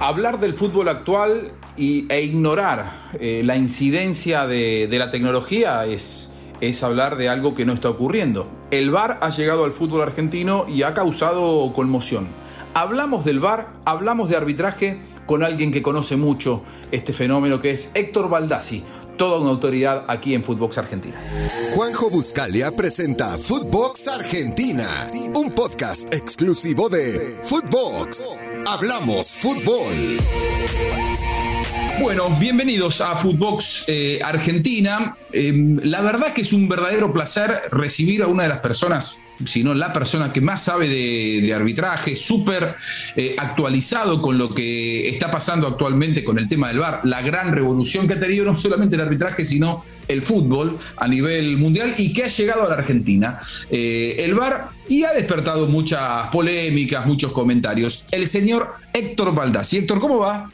hablar del fútbol actual y, e ignorar eh, la incidencia de, de la tecnología es, es hablar de algo que no está ocurriendo. El VAR ha llegado al fútbol argentino y ha causado conmoción. Hablamos del VAR, hablamos de arbitraje con alguien que conoce mucho este fenómeno que es Héctor Baldassi, toda una autoridad aquí en Footbox Argentina. Juanjo Buscalia presenta Footbox Argentina, un podcast exclusivo de Footbox. Hablamos fútbol. Bueno, bienvenidos a Footbox eh, Argentina. Eh, la verdad que es un verdadero placer recibir a una de las personas sino la persona que más sabe de, arbitraje, súper eh, actualizado con lo que está pasando actualmente con el tema del VAR, la gran revolución que ha tenido no solamente el arbitraje, sino el fútbol a nivel mundial y que ha llegado a la Argentina. Eh, el VAR y ha despertado muchas polémicas, muchos comentarios. El señor Héctor Baldassi. Héctor, ¿cómo va?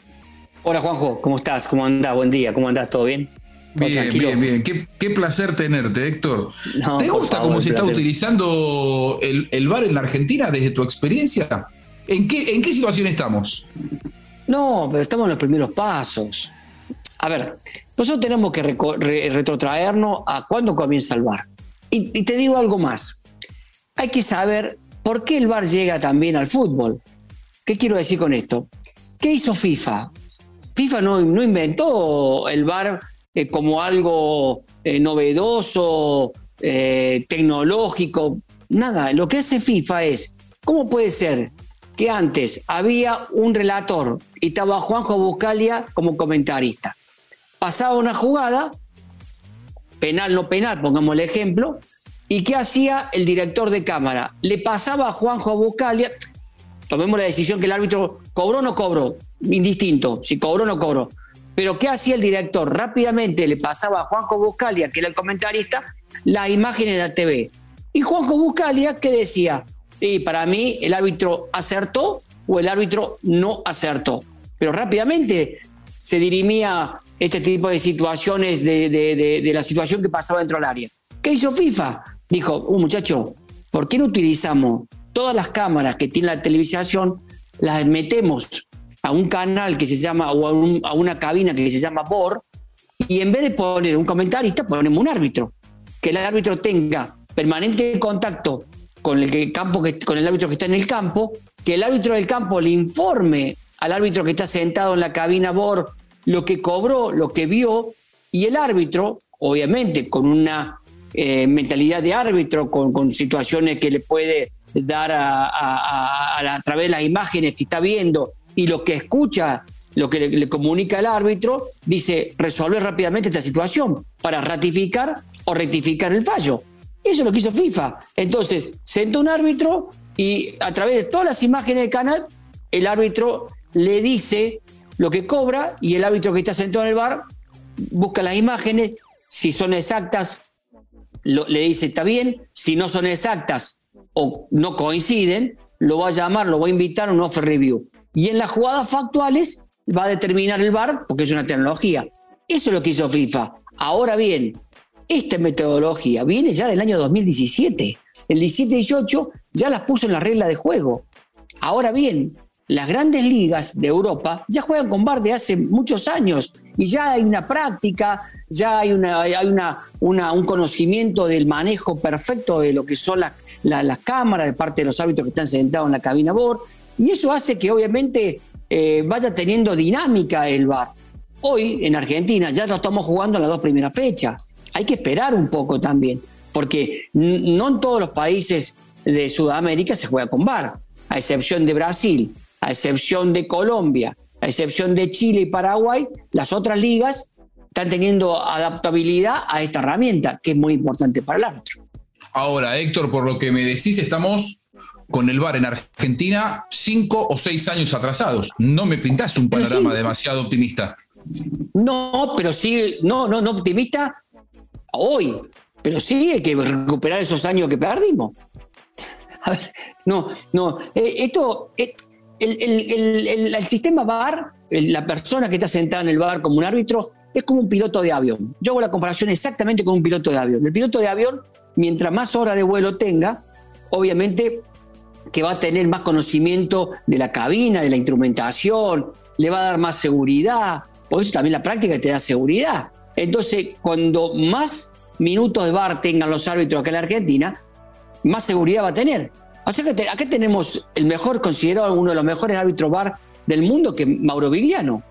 Hola Juanjo, ¿cómo estás? ¿Cómo andás? Buen día, ¿cómo andás? ¿Todo bien? Bien, bien, bien. Qué, placer tenerte, Héctor. ¿Te gusta cómo se está utilizando el, el VAR en la Argentina desde tu experiencia? ¿En qué, ¿En qué situación estamos? No, pero estamos en los primeros pasos. A ver, nosotros tenemos que retrotraernos a cuándo comienza el VAR. Y, y, te digo algo más. Hay que saber por qué el VAR llega también al fútbol. ¿Qué quiero decir con esto? ¿Qué hizo FIFA? FIFA no, no inventó el VAR eh, como algo eh, novedoso, eh, tecnológico, nada. Lo que hace FIFA es, ¿cómo puede ser que antes había un relator y estaba Juanjo Buscalia como comentarista? Pasaba una jugada, penal, no penal, pongamos el ejemplo, ¿y qué hacía el director de cámara? Le pasaba a Juanjo Buscalia, tomemos la decisión que el árbitro cobró o no cobró, indistinto, si cobró o no cobró pero ¿qué hacía el director? Rápidamente le pasaba a Juanjo Buscalia, que era el comentarista, las imágenes de la TV. Y Juanjo Buscalia, ¿qué decía? Y para mí, el árbitro acertó o el árbitro no acertó. Pero rápidamente se dirimía este tipo de situaciones de, la situación que pasaba dentro del área. ¿Qué hizo FIFA? Dijo, un uh, muchacho, ¿por qué no utilizamos todas las cámaras que tiene la televisación, las metemos a un canal que se llama, o a, una cabina que se llama BOR, y en vez de poner un comentarista, ponemos un árbitro. Que el árbitro tenga permanente contacto con el, campo con el árbitro que está en el campo, que el árbitro del campo le informe al árbitro que está sentado en la cabina BOR lo que cobró, lo que vio, y el árbitro, obviamente, con una eh, mentalidad de árbitro, con, situaciones que le puede dar a, través de las imágenes que está viendo y lo que escucha, lo que le, comunica el árbitro, dice resolver rápidamente esta situación para ratificar o rectificar el fallo. Eso es lo que hizo FIFA. Entonces, sentó un árbitro y a través de todas las imágenes del canal, el árbitro le dice lo que cobra y el árbitro que está sentado en el bar busca las imágenes, si son exactas, le dice está bien, si no son exactas o no coinciden, lo va a llamar, lo va a invitar a un offer review. Y en las jugadas factuales va a determinar el VAR porque es una tecnología. Eso es lo que hizo FIFA. Ahora bien, esta metodología viene ya del año 2017. El 17-18 ya las puso en la regla de juego. Ahora bien, las grandes ligas de Europa ya juegan con VAR de hace muchos años y ya hay una práctica, ya hay, una, hay una, un conocimiento del manejo perfecto de lo que son las cámaras de parte de los árbitros que están sentados en la cabina BOR. Y eso hace que obviamente eh, vaya teniendo dinámica el VAR. Hoy en Argentina ya lo estamos jugando en las dos primeras fechas. Hay que esperar un poco también, porque no en todos los países de Sudamérica se juega con VAR, a excepción de Brasil, a excepción de Colombia, a excepción de Chile y Paraguay, las otras ligas están teniendo adaptabilidad a esta herramienta, que es muy importante para el árbitro. Ahora, Héctor, por lo que me decís, estamos con el VAR en Argentina cinco o seis años atrasados. No me pintás un panorama demasiado optimista. No, pero sí, no, no, no optimista hoy, pero sí hay que recuperar esos años que perdimos. A ver, no, no, eh, esto, eh, el, sistema VAR, la persona que está sentada en el VAR como un árbitro, es como un piloto de avión. Yo hago la comparación exactamente con un piloto de avión. El piloto de avión, mientras más horas de vuelo tenga, obviamente que va a tener más conocimiento de la cabina, de la instrumentación, le va a dar más seguridad, por eso también la práctica te da seguridad. Entonces, cuando más minutos de bar tengan los árbitros en la Argentina, más seguridad va a tener. O sea que acá tenemos el mejor, considerado uno de los mejores árbitros bar del mundo, que Mauro Vigliano.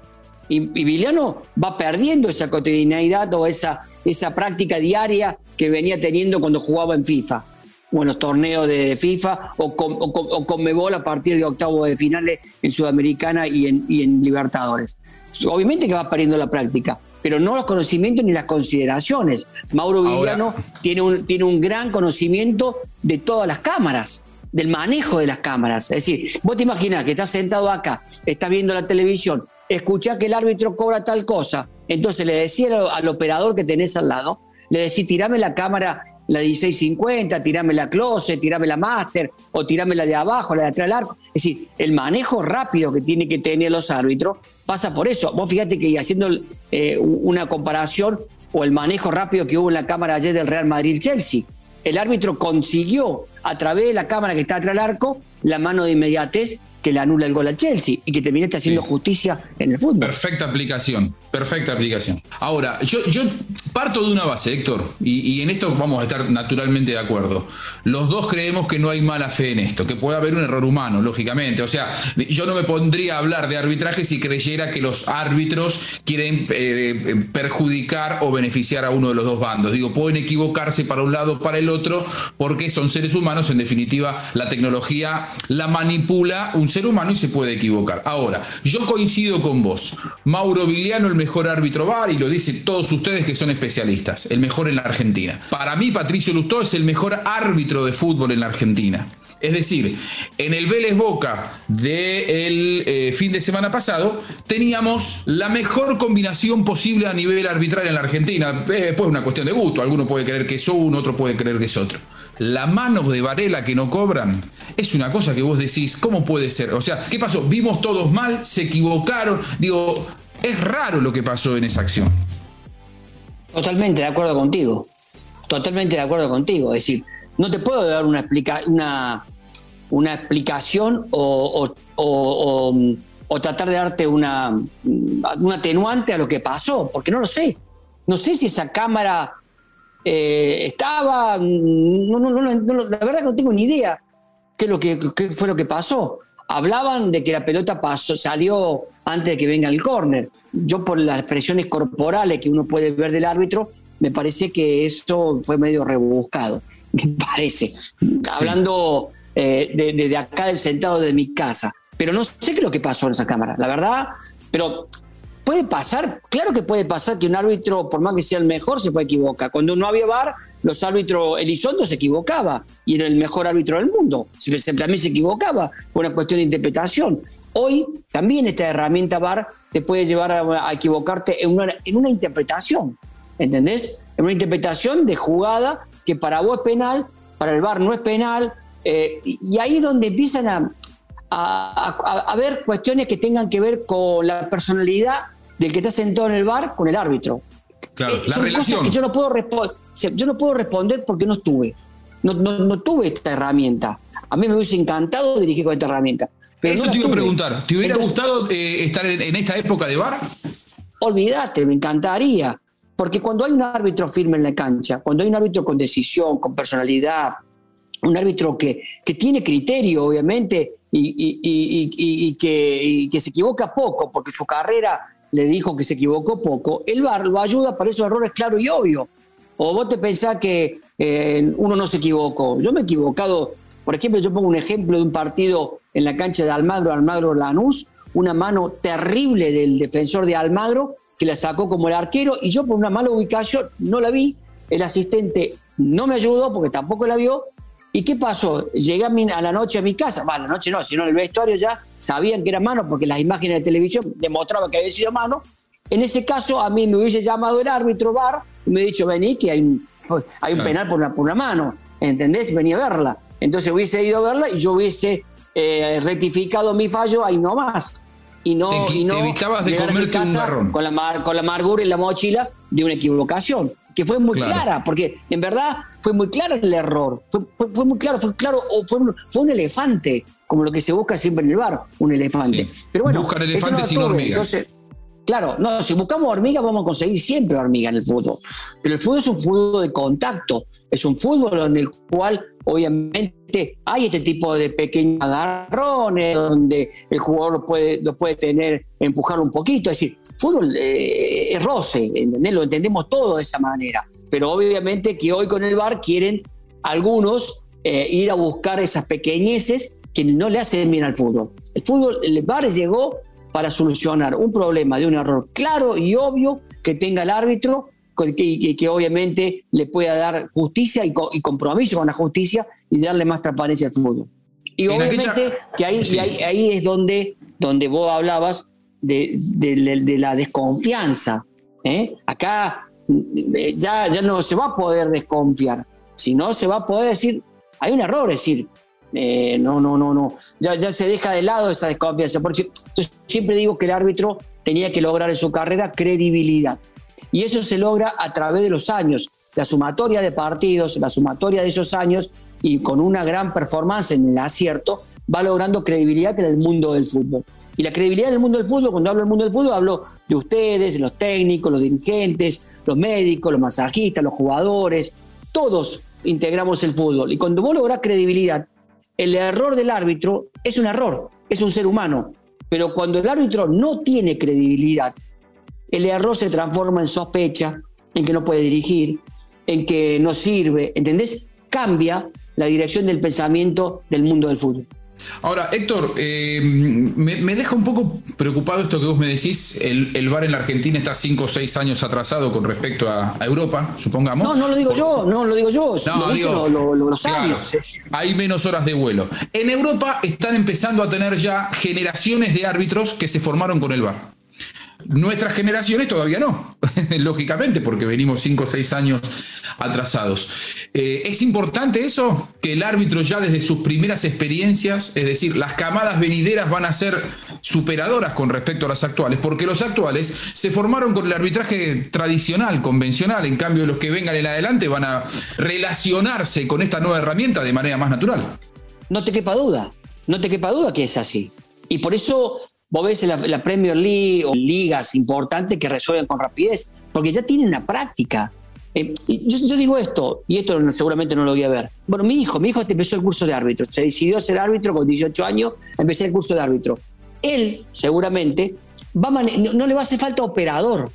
Y, y Vigliano va perdiendo esa cotidianidad o esa, esa práctica diaria que venía teniendo cuando jugaba en FIFA o en los torneos de FIFA o con, o a partir de octavos de finales en Sudamericana y en, y en Libertadores. Obviamente que va perdiendo la práctica, pero no los conocimientos ni las consideraciones. Mauro Villano tiene un, tiene un gran conocimiento de todas las cámaras, del manejo de las cámaras. Es decir, vos te imaginas que estás sentado acá, estás viendo la televisión, escuchás que el árbitro cobra tal cosa, entonces le decía al operador que tenés al lado, le decís, tirame la cámara, la 1650, tirame la closet, tirame la master, o tirame la de abajo, la de atrás del arco. Es decir, el manejo rápido que tiene que tener los árbitros pasa por eso. Vos fíjate que haciendo eh, una comparación o el manejo rápido que hubo en la cámara ayer del Real Madrid-Chelsea, el árbitro consiguió a través de la cámara que está atrás del arco la mano de inmediatez que le anula el gol al Chelsea y que terminaste haciendo justicia en el fútbol. Perfecta aplicación. Perfecta aplicación. Ahora, yo, yo parto de una base, Héctor, y, en esto vamos a estar naturalmente de acuerdo. Los dos creemos que no hay mala fe en esto, que puede haber un error humano, lógicamente. O sea, yo no me pondría a hablar de arbitraje si creyera que los árbitros quieren eh, perjudicar o beneficiar a uno de los dos bandos. Digo, pueden equivocarse para un lado o para el otro, porque son seres humanos. En definitiva, la tecnología la manipula un ser humano y se puede equivocar. Ahora, yo coincido con vos. Mauro Viliano, el mejor árbitro VAR y lo dicen todos ustedes que son especialistas, el mejor en la Argentina. Para mí, Patricio Lustó es el mejor árbitro de fútbol en la Argentina. Es decir, en el Vélez Boca del eh, fin de semana pasado teníamos la mejor combinación posible a nivel arbitral en la Argentina. Después una cuestión de gusto, alguno puede creer que es uno, otro puede creer que es otro. La mano de Varela que no cobran es una cosa que vos decís, ¿cómo puede ser? O sea, ¿qué pasó? Vimos todos mal, se equivocaron. Digo, es raro lo que pasó en esa acción. Totalmente de acuerdo contigo. Totalmente de acuerdo contigo. Es decir, no te puedo dar una, una, una explicación o, tratar de darte una, un atenuante a lo que pasó, porque no lo sé. No sé si esa cámara eh, estaba. No, no, no, la verdad que no tengo ni idea qué, lo que, qué fue lo que pasó hablaban de que la pelota pasó, salió antes de que venga el córner. Yo por las expresiones corporales que uno puede ver del árbitro, me parece que eso fue medio rebuscado, me parece. Hablando eh, de, acá del sentado de mi casa. Pero no sé qué es lo que pasó en esa cámara, la verdad. Pero puede pasar, claro que puede pasar que un árbitro, por más que sea el mejor, se puede equivocar. Cuando no había VAR, los árbitros, Elizondo se equivocaba y era el mejor árbitro del mundo. También se equivocaba por una cuestión de interpretación. Hoy también esta herramienta VAR te puede llevar a, equivocarte en una, en una interpretación, ¿entendés? En una interpretación de jugada que para vos es penal, para el VAR no es penal, eh, y ahí es donde empiezan a, a, ver cuestiones que tengan que ver con la personalidad del que está sentado en el bar con el árbitro. Claro, eh, la relación. que yo no puedo responder yo no puedo responder porque no estuve. No, no, tuve esta herramienta. A mí me hubiese encantado dirigir con esta herramienta. Eso te iba a preguntar. ¿Te hubiera gustado eh, estar en, esta época de bar? Olvídate, me encantaría. Porque cuando hay un árbitro firme en la cancha, cuando hay un árbitro con decisión, con personalidad, un árbitro que, que tiene criterio, obviamente, y, que, que, se equivoca poco, porque su carrera le dijo que se equivocó poco, el VAR lo ayuda para esos errores claros y obvios. ¿O vos te pensás que eh, uno no se equivocó? Yo me he equivocado. Por ejemplo, yo pongo un ejemplo de un partido en la cancha de Almagro, Almagro Lanús, una mano terrible del defensor de Almagro que la sacó como el arquero y yo por una mala ubicación no la vi. El asistente no me ayudó porque tampoco la vio. ¿Y qué pasó? Llegué a, la noche a mi casa, bueno, la noche no, sino en el vestuario ya sabían que era mano porque las imágenes de televisión demostraban que había sido mano. En ese caso, a mí me hubiese llamado el árbitro VAR me he dicho, vení, que hay un, hay un penal por una, por una mano, ¿entendés? Vení a verla. Entonces hubiese ido a verla y yo hubiese eh, rectificado mi fallo ahí nomás. Y no, te, y no evitabas de comerte un marrón. Con la, con la amargura y la mochila de una equivocación, que fue muy clara, porque en verdad fue muy claro el error, fue, muy claro, fue claro, o fue un, fue un, elefante, como lo que se busca siempre en el bar, un elefante. Pero bueno, Buscan elefantes sin hormigas. Entonces, Claro, no, si buscamos hormigas vamos a conseguir siempre hormiga en el fútbol. Pero el fútbol es un fútbol de contacto, es un fútbol en el cual obviamente hay este tipo de pequeños agarrones donde el jugador lo puede, lo puede tener, empujarlo un poquito. Es decir, fútbol eh, es roce, Lo entendemos todo de esa manera. Pero obviamente que hoy con el VAR quieren algunos eh, ir a buscar esas pequeñeces que no le hacen bien al fútbol. El fútbol, el VAR llegó para solucionar un problema de un error claro y obvio que tenga el árbitro y que, obviamente le pueda dar justicia y, compromiso con la justicia y darle más transparencia al fútbol. Y obviamente que ahí, ahí, es donde, donde vos hablabas de, la desconfianza. ¿eh? Acá ya, ya no se va a poder desconfiar, sino se va a poder decir, hay un error, es decir, eh, no, no, no, no. Ya, ya se deja de lado esa desconfianza. Porque yo siempre digo que el árbitro tenía que lograr en su carrera credibilidad. Y eso se logra a través de los años. La sumatoria de partidos, la sumatoria de esos años y con una gran performance en el acierto, va logrando credibilidad en el mundo del fútbol. Y la credibilidad en el mundo del fútbol, cuando hablo del mundo del fútbol, hablo de ustedes, de los técnicos, los dirigentes, los médicos, los masajistas, los jugadores, todos integramos el fútbol. Y cuando vos lográs credibilidad, el error del árbitro es un error, es un ser humano. Pero cuando el árbitro no tiene credibilidad, el error se transforma en sospecha, en que no puede dirigir, en que no sirve, ¿entendés? Cambia la dirección del pensamiento del mundo del fútbol. Ahora, Héctor, eh, me, deja un poco preocupado esto que vos me decís. El, el VAR en la Argentina está cinco o seis años atrasado con respecto a, Europa, supongamos. No, no lo digo yo, no lo digo yo. No, lo los años. Hay menos horas de vuelo. En Europa están empezando a tener ya generaciones de árbitros que se formaron con el VAR. Nuestras generaciones todavía no, lógicamente, porque venimos cinco o seis años atrasados. Eh, es importante eso, que el árbitro ya desde sus primeras experiencias, es decir, las camadas venideras van a ser superadoras con respecto a las actuales, porque los actuales se formaron con el arbitraje tradicional, convencional, en cambio los que vengan en adelante van a relacionarse con esta nueva herramienta de manera más natural. No te quepa duda, no te quepa duda que es así. Y por eso vos ves la, Premier League o ligas importantes que resuelven con rapidez, porque ya tienen la práctica. Eh, yo, digo esto, y esto seguramente no lo voy a ver. Bueno, mi hijo, mi hijo empezó el curso de árbitro, se decidió ser árbitro con 18 años, empecé el curso de árbitro. Él, seguramente, va no, le va a hacer falta operador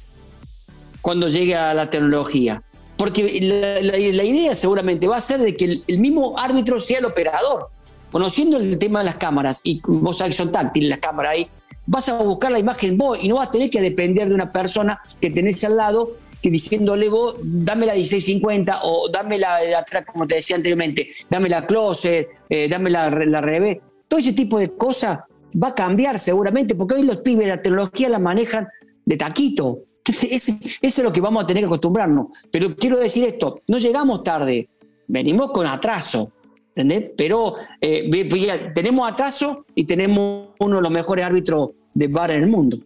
cuando llegue a la tecnología. Porque la, idea seguramente va a ser de que el mismo árbitro sea el operador conociendo el tema de las cámaras, y vos sabés que son táctiles las cámaras ahí, vas a buscar la imagen vos y no vas a tener que depender de una persona que tenés al lado que diciéndole vos, dame la 1650 o dame la atrás, como te decía anteriormente, dame la closet, eh, dame la, la revés. Todo ese tipo de cosas va a cambiar seguramente, porque hoy los pibes la tecnología la manejan de taquito. Eso es lo que vamos a tener que acostumbrarnos. Pero quiero decir esto, no llegamos tarde, venimos con atraso. ¿Entendés? Pero eh, tenemos atraso y tenemos uno de los mejores árbitros de bar en el mundo.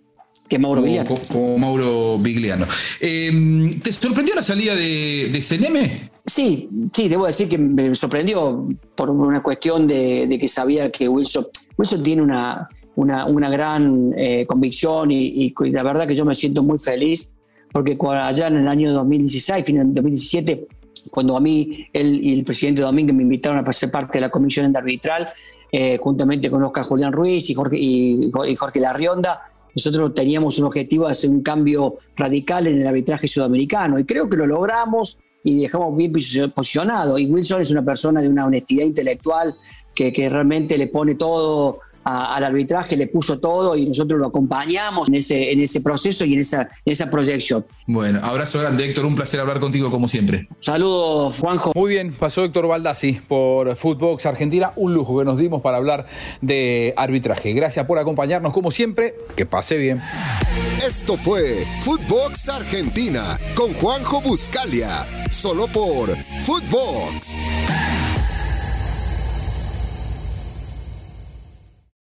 Que Mauro Vigliano. Como, Mauro Vigliano. Em, ¿Te sorprendió la salida de, de CNM? Sí, sí, debo decir que me sorprendió por una cuestión de, que sabía que Wilson, Wilson tiene una, una, gran eh, convicción y, la verdad que yo me siento muy feliz porque allá en el año 2016, final 2017, cuando a mí él y el presidente Domínguez me invitaron a ser parte de la comisión de arbitral, eh, juntamente con Oscar Julián Ruiz y Jorge, y, Jorge Larrionda, nosotros teníamos un objetivo de hacer un cambio radical en el arbitraje sudamericano y creo que lo logramos y dejamos bien posicionado. Y Wilson es una persona de una honestidad intelectual que realmente le pone todo al arbitraje, le puso todo y nosotros lo acompañamos en ese, en ese proceso y en esa, esa proyección. Bueno, abrazo grande Héctor, un placer hablar contigo como siempre. Saludos Juanjo. Muy bien, pasó Héctor Baldassi por Footbox Argentina, un lujo que nos dimos para hablar de arbitraje. Gracias por acompañarnos como siempre, que pase bien. Esto fue Footbox Argentina con Juanjo Buscalia, solo por Footbox.